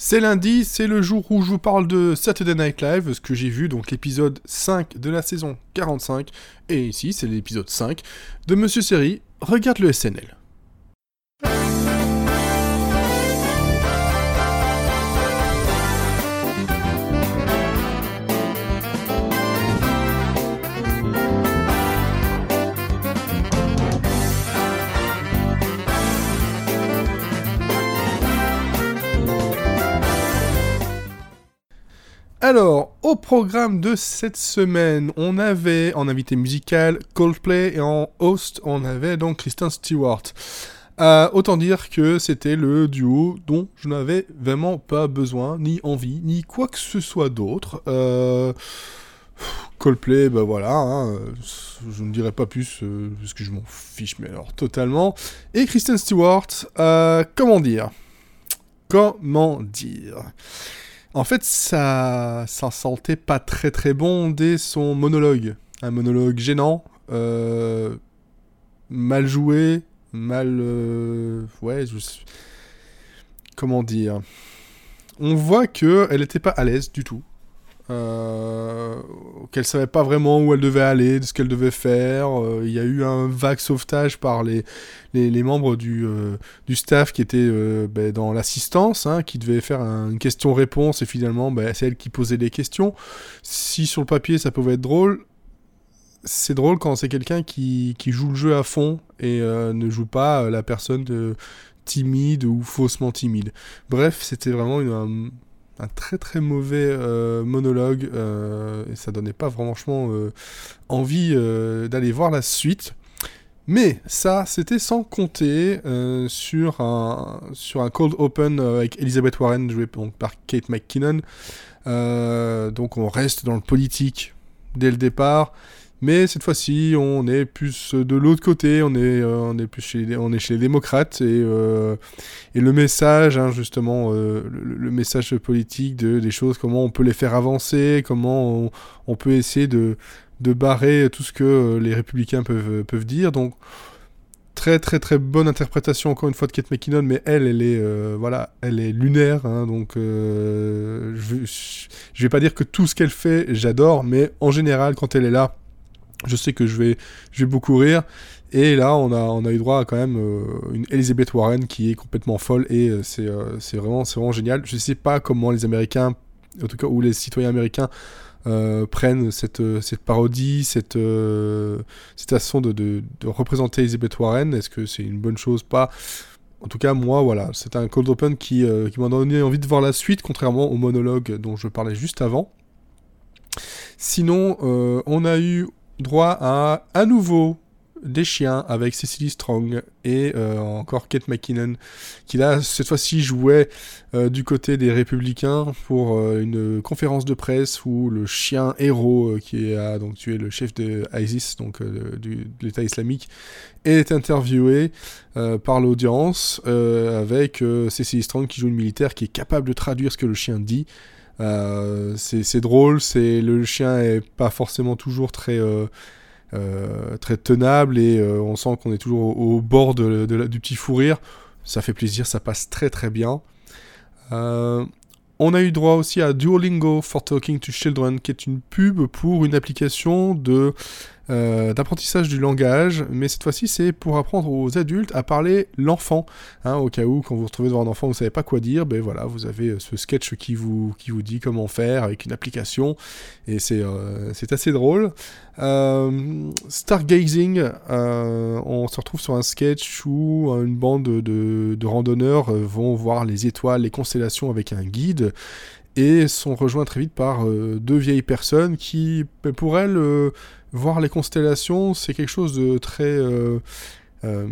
C'est lundi, c'est le jour où je vous parle de Saturday Night Live, ce que j'ai vu, donc l'épisode 5 de la saison 45, et ici c'est l'épisode 5 de Monsieur Série, regarde le SNL. Alors, au programme de cette semaine, on avait en invité musical Coldplay et en host, on avait donc Kristen Stewart. Euh, autant dire que c'était le duo dont je n'avais vraiment pas besoin, ni envie, ni quoi que ce soit d'autre. Euh, Coldplay, bah voilà, hein, je ne dirais pas plus, euh, parce que je m'en fiche, mais alors totalement. Et Kristen Stewart, comment dire? Comment dire? En fait, ça, ça sentait pas très très bon dès son monologue. Un monologue gênant, euh, mal joué, mal... Euh, ouais, je... comment dire? On voit que elle n'était pas à l'aise du tout euh, qu'elle savait pas vraiment où elle devait aller, de ce qu'elle devait faire. Euh, il y a eu un vague sauvetage par les, les, membres du, euh, du staff qui étaient euh, dans l'assistance, hein, qui devaient faire une question-réponse, et finalement, ben, c'est elle qui posait les questions. Si sur le papier ça pouvait être drôle, c'est drôle quand c'est quelqu'un qui, qui, joue le jeu à fond et ne joue pas la personne de timide ou faussement timide. Bref, c'était vraiment une, un très très mauvais euh, monologue euh, et ça donnait pas franchement euh, envie d'aller voir la suite. Mais ça, c'était sans compter sur, un, un cold open avec Elizabeth Warren jouée par Kate McKinnon. donc on reste dans le politique dès le départ. Mais cette fois-ci, on est plus de l'autre côté, on est, euh, on est plus chez les, on est chez les démocrates et, euh, et le message, hein, justement, euh, le, message politique de, des choses, comment on peut les faire avancer, comment on, peut essayer de, de, barrer tout ce que les républicains peuvent, peuvent dire. Donc, très très très bonne interprétation encore une fois de Kate McKinnon, mais elle, elle est, voilà, elle est lunaire, hein, donc je, je vais pas dire que tout ce qu'elle fait, j'adore, mais en général, quand elle est là, je sais que je vais, je vais beaucoup rire. Et là, on a, on a eu droit à quand même euh, une Elizabeth Warren qui est complètement folle et euh, c'est euh, c'est vraiment, vraiment génial. Je ne sais pas comment les Américains, en tout cas, ou les citoyens américains prennent cette, cette parodie, cette, cette façon de, représenter Elizabeth Warren. Est-ce que c'est une bonne chose Pas? En tout cas, moi, voilà, c'est un cold open qui m'a donné envie de voir la suite, contrairement au monologue dont je parlais juste avant. Sinon, on a eu droit à à nouveau des chiens avec Cecily Strong et euh, encore Kate McKinnon qui là cette fois-ci jouait euh, du côté des républicains pour euh, une conférence de presse où le chien héros qui a donc tué le chef de ISIS donc du, de l'État islamique est interviewé par l'audience avec Cecily Strong qui joue une militaire qui est capable de traduire ce que le chien dit euh, c'est drôle, c'est le chien est pas forcément toujours très euh, euh, très tenable et on sent qu'on est toujours au, bord de, du petit fou rire. Ça fait plaisir, ça passe très très bien. on a eu droit aussi à Duolingo for Talking to Children, qui est une pub pour une application de euh, d'apprentissage du langage, mais cette fois-ci c'est pour apprendre aux adultes à parler l'enfant. Hein, au cas où, quand vous vous retrouvez devant un enfant, vous savez pas quoi dire, ben voilà, vous avez euh, ce sketch qui vous, qui vous dit comment faire avec une application, et c'est euh, assez drôle. Stargazing, on se retrouve sur un sketch où une bande de, de randonneurs vont voir les étoiles, les constellations avec un guide et sont rejoints très vite par deux vieilles personnes qui, ben, pour elles, voir les constellations, c'est quelque chose de très... Euh, euh,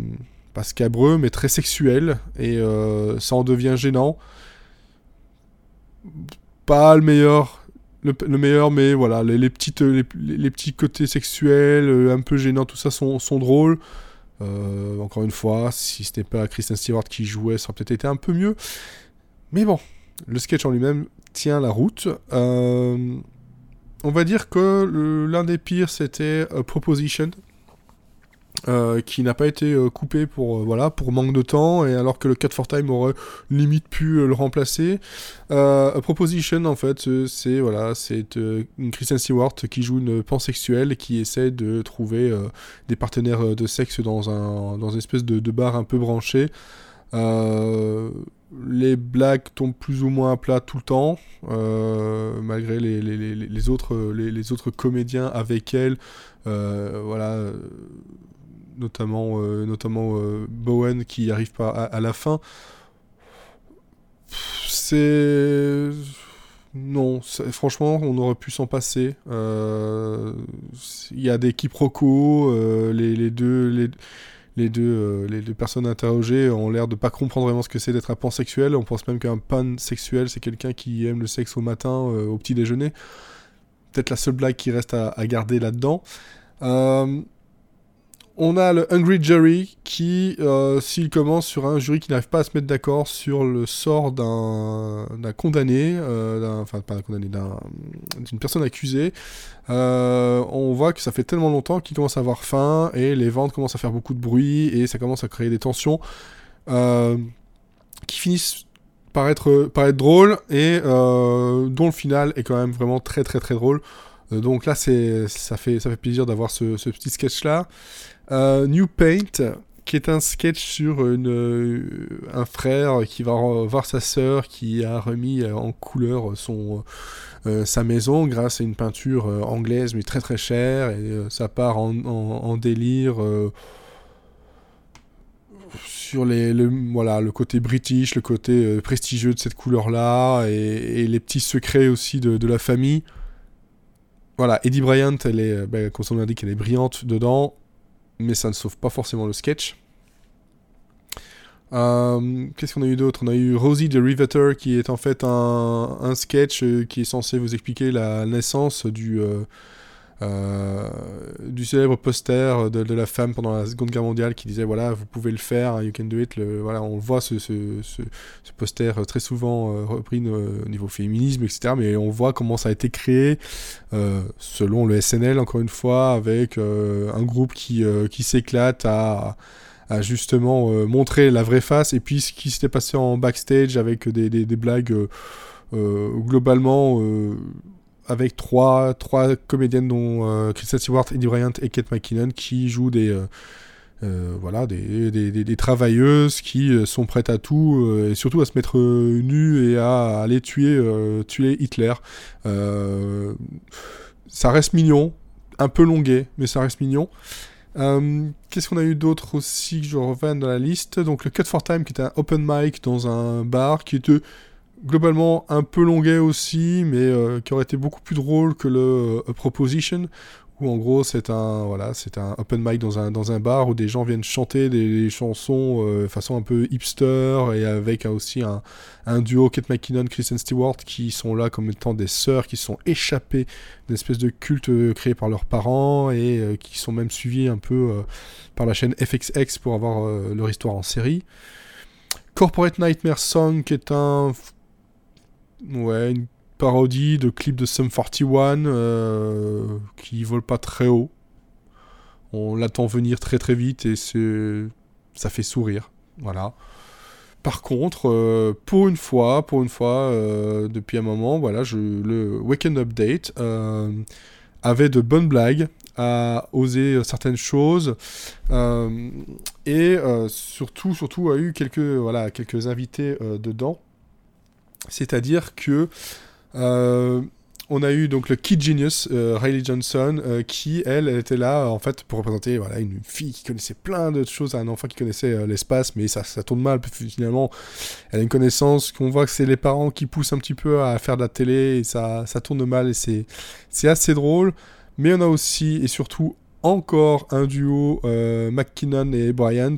pas scabreux, mais très sexuel, et euh, ça en devient gênant. Pas le meilleur, le, meilleur, mais voilà, les, petites, les, petits côtés sexuels, un peu gênants, tout ça sont, sont drôles. encore une fois, si ce n'était pas Kristen Stewart qui jouait, ça aurait peut-être été un peu mieux. Mais bon, le sketch en lui-même la route. Euh, on va dire que l'un des pires, c'était Proposition. Euh, qui n'a pas été euh, coupé pour, euh, voilà, pour manque de temps, et alors que le 4 for Time aurait limite pu le remplacer. A Proposition, en fait, c'est voilà, c'est une Kristen Stewart qui joue une pansexuelle qui essaie de trouver des partenaires de sexe dans, un, dans une espèce de, de bar un peu branché. Les blagues tombent plus ou moins à plat tout le temps, malgré les, autres, les, autres comédiens avec elle. voilà notamment, euh, notamment euh, Bowen qui arrive pas à, la fin. C'est. Non, franchement, on aurait pu s'en passer. Euh, il y a des quiproquos, les, les, deux. Les, les deux, les deux personnes interrogées ont l'air de pas comprendre vraiment ce que c'est d'être un pansexuel. On pense même qu'un pansexuel, c'est quelqu'un qui aime le sexe au matin, au petit déjeuner. Peut-être la seule blague qui reste à, à garder là-dedans. Euh, on a le Hungry Jury qui, euh, s'il commence sur un jury qui n'arrive pas à se mettre d'accord sur le sort d'un condamné, euh, enfin pas d'un condamné, d'une personne accusée, euh, on voit que ça fait tellement longtemps qu'il commence à avoir faim et les ventes commencent à faire beaucoup de bruit et ça commence à créer des tensions qui finissent par être, par être drôles et dont le final est quand même vraiment très très très drôle. Donc là, ça fait, ça fait plaisir d'avoir ce, ce, petit sketch là. Euh, New Paint, qui est un sketch sur euh, un frère qui va voir sa sœur qui a remis euh, en couleur son, sa maison grâce à une peinture anglaise mais très très chère et ça part en, délire sur les, le, voilà, le côté british, le côté prestigieux de cette couleur-là et, les petits secrets aussi de, la famille. Voilà, Eddie Bryant, elle est, ben, comme son indique, elle est brillante dedans mais ça ne sauve pas forcément le sketch. Euh, qu'est-ce qu'on a eu d'autre? On a eu Rosie the Riveter qui est en fait un, sketch euh, qui est censé vous expliquer la naissance du, euh, du célèbre poster de, la femme pendant la Seconde Guerre mondiale qui disait voilà vous pouvez le faire, you can do it. voilà, on voit ce, ce, ce, poster très souvent repris au niveau féminisme, etc. Mais on voit comment ça a été créé selon le SNL encore une fois avec un groupe qui, qui s'éclate à à justement euh, montrer la vraie face et puis ce qui s'était passé en backstage avec des, des, blagues euh, euh, globalement avec trois, trois comédiennes dont Kristen Stewart, Eddie Bryant et Kate McKinnon qui jouent des voilà des, des, travailleuses qui sont prêtes à tout et surtout à se mettre nues et à, aller tuer tuer Hitler. Ça reste mignon un peu longué mais ça reste mignon. Euh, qu'est-ce qu'on a eu d'autre aussi que je reviens dans la liste? Donc le Cut for Time qui était un open mic dans un bar qui était globalement un peu longuet aussi, mais euh, qui aurait été beaucoup plus drôle que le euh, Proposition, où en gros c'est un voilà un open mic dans un dans un bar où des gens viennent chanter des, chansons euh, façon un peu hipster et avec aussi un, un duo Kate McKinnon Kristen Stewart qui sont là comme étant des sœurs qui sont échappées d'une espèce de culte euh, créé par leurs parents et qui sont même suivies un peu par la chaîne FXX pour avoir leur histoire en série. Corporate Nightmare Song qui est un ouais une parodie de clip de Sum 41 euh, qui vole pas très haut. On l'attend venir très très vite et ça fait sourire. Voilà. Par contre, euh, pour une fois, pour une fois, euh, depuis un moment, voilà, je, le Weekend Update avait de bonnes blagues, a osé certaines choses et surtout, surtout a eu quelques, voilà, quelques invités dedans. C'est-à-dire que euh, on a eu donc le Kid Genius, euh, Riley Johnson, euh, qui, elle, était là, en fait, pour représenter voilà, une fille qui connaissait plein de choses un enfant qui connaissait l'espace, mais ça, ça tourne mal, finalement. Elle a une connaissance qu'on voit que c'est les parents qui poussent un petit peu à faire de la télé, et ça, ça tourne mal, et c'est assez drôle. Mais on a aussi, et surtout, encore un duo, McKinnon et Bryant,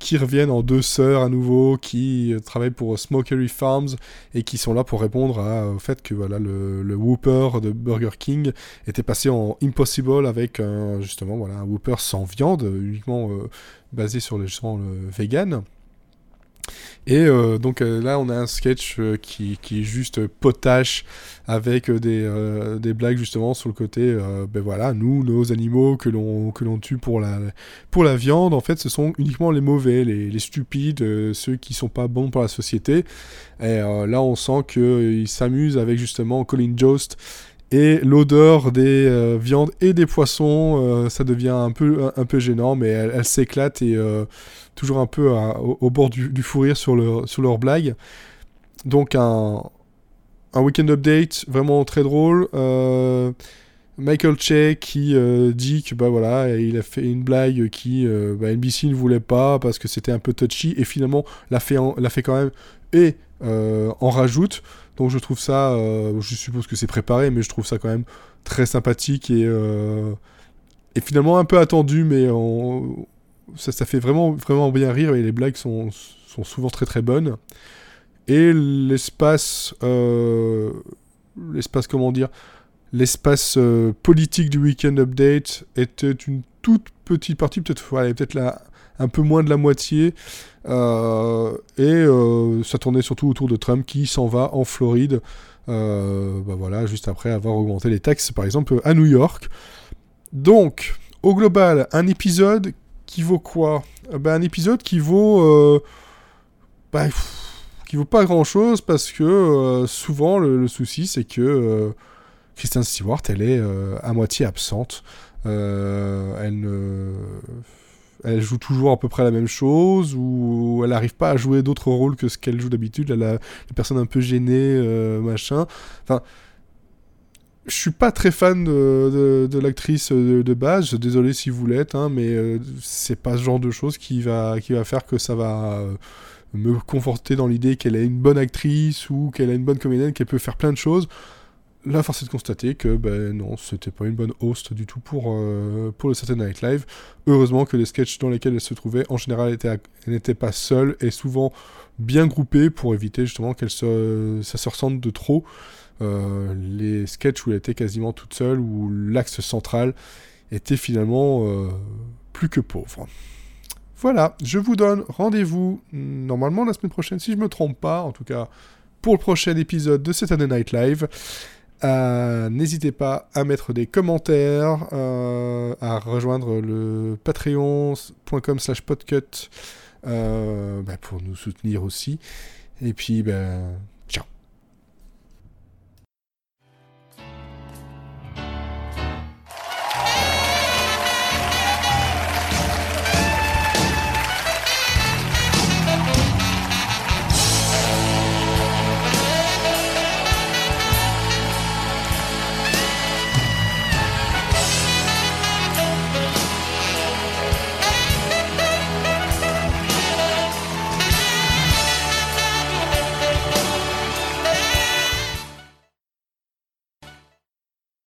qui reviennent en deux sœurs à nouveau, qui euh, travaillent pour Smokery Farms et qui sont là pour répondre au fait que le, Whooper de Burger King était passé en Impossible avec un, justement voilà, un Whooper sans viande, uniquement euh, basé sur le, justement, le vegan. Et donc là, on a un sketch qui, qui, est juste potache avec des, des, blagues justement sur le côté, ben voilà, nous, nos animaux que l'on que l'on tue pour la pour la viande, en fait, ce sont uniquement les mauvais, les, les stupides, ceux qui sont pas bons pour la société. Et là, on sent qu'il s'amuse avec justement Colin Jost et l'odeur des euh, viandes et des poissons, euh, ça devient un peu, un, peu gênant, mais elle, s'éclate et euh, toujours un peu au, bord du, fou rire sur, le, sur leur blague. Donc un, un weekend update vraiment très drôle. Michael Che qui dit que bah voilà, il a fait une blague qui bah, NBC ne voulait pas parce que c'était un peu touchy et finalement l'a fait, fait quand même en rajoute. Donc je trouve ça, euh, je suppose que c'est préparé, mais je trouve ça quand même très sympathique et, euh, et finalement un peu attendu, mais ça, ça fait vraiment, vraiment bien rire et les blagues sont, sont souvent très très bonnes. Et l'espace, euh, l'espace comment dire, l'espace politique du Weekend Update était une toute petite partie, peut-être peut-être là un peu moins de la moitié, euh, et euh, ça tournait surtout autour de Trump qui s'en va en Floride, euh, bah voilà, juste après avoir augmenté les taxes, par exemple, à New York. Donc, au global, un épisode qui vaut quoi? Bah, Un épisode qui vaut... Bah, qui vaut pas grand chose parce que souvent le, souci c'est que Kristen Stewart elle est à moitié absente. elle ne elle joue toujours à peu près la même chose ou elle n'arrive pas à jouer d'autres rôles que ce qu'elle joue d'habitude. Elle a la personne un peu gênée, euh, machin. Enfin, je suis pas très fan de, de, l'actrice de, base. Désolé si vous l'êtes, hein, mais euh, c'est pas ce genre de choses qui va, qui va faire que ça va euh, me conforter dans l'idée qu'elle est une bonne actrice ou qu'elle est une bonne comédienne, qu'elle peut faire plein de choses. Là, force est de constater que ben non, c'était pas une bonne host du tout pour, euh, pour le Saturday Night Live. Heureusement que les sketchs dans lesquels elle se trouvait, en général, n'était pas seule et souvent bien groupée pour éviter justement qu'elle se, ça se ressente de trop. Euh, les sketchs où elle était quasiment toute seule, où l'axe central était finalement euh, plus que pauvre. Voilà, je vous donne rendez-vous normalement la semaine prochaine, si je me trompe pas, en tout cas pour le prochain épisode de Saturday Night Live. Euh, n'hésitez pas à mettre des commentaires, euh, à rejoindre le patreon.com slash podcut euh, bah, pour nous soutenir aussi. Et puis, ben,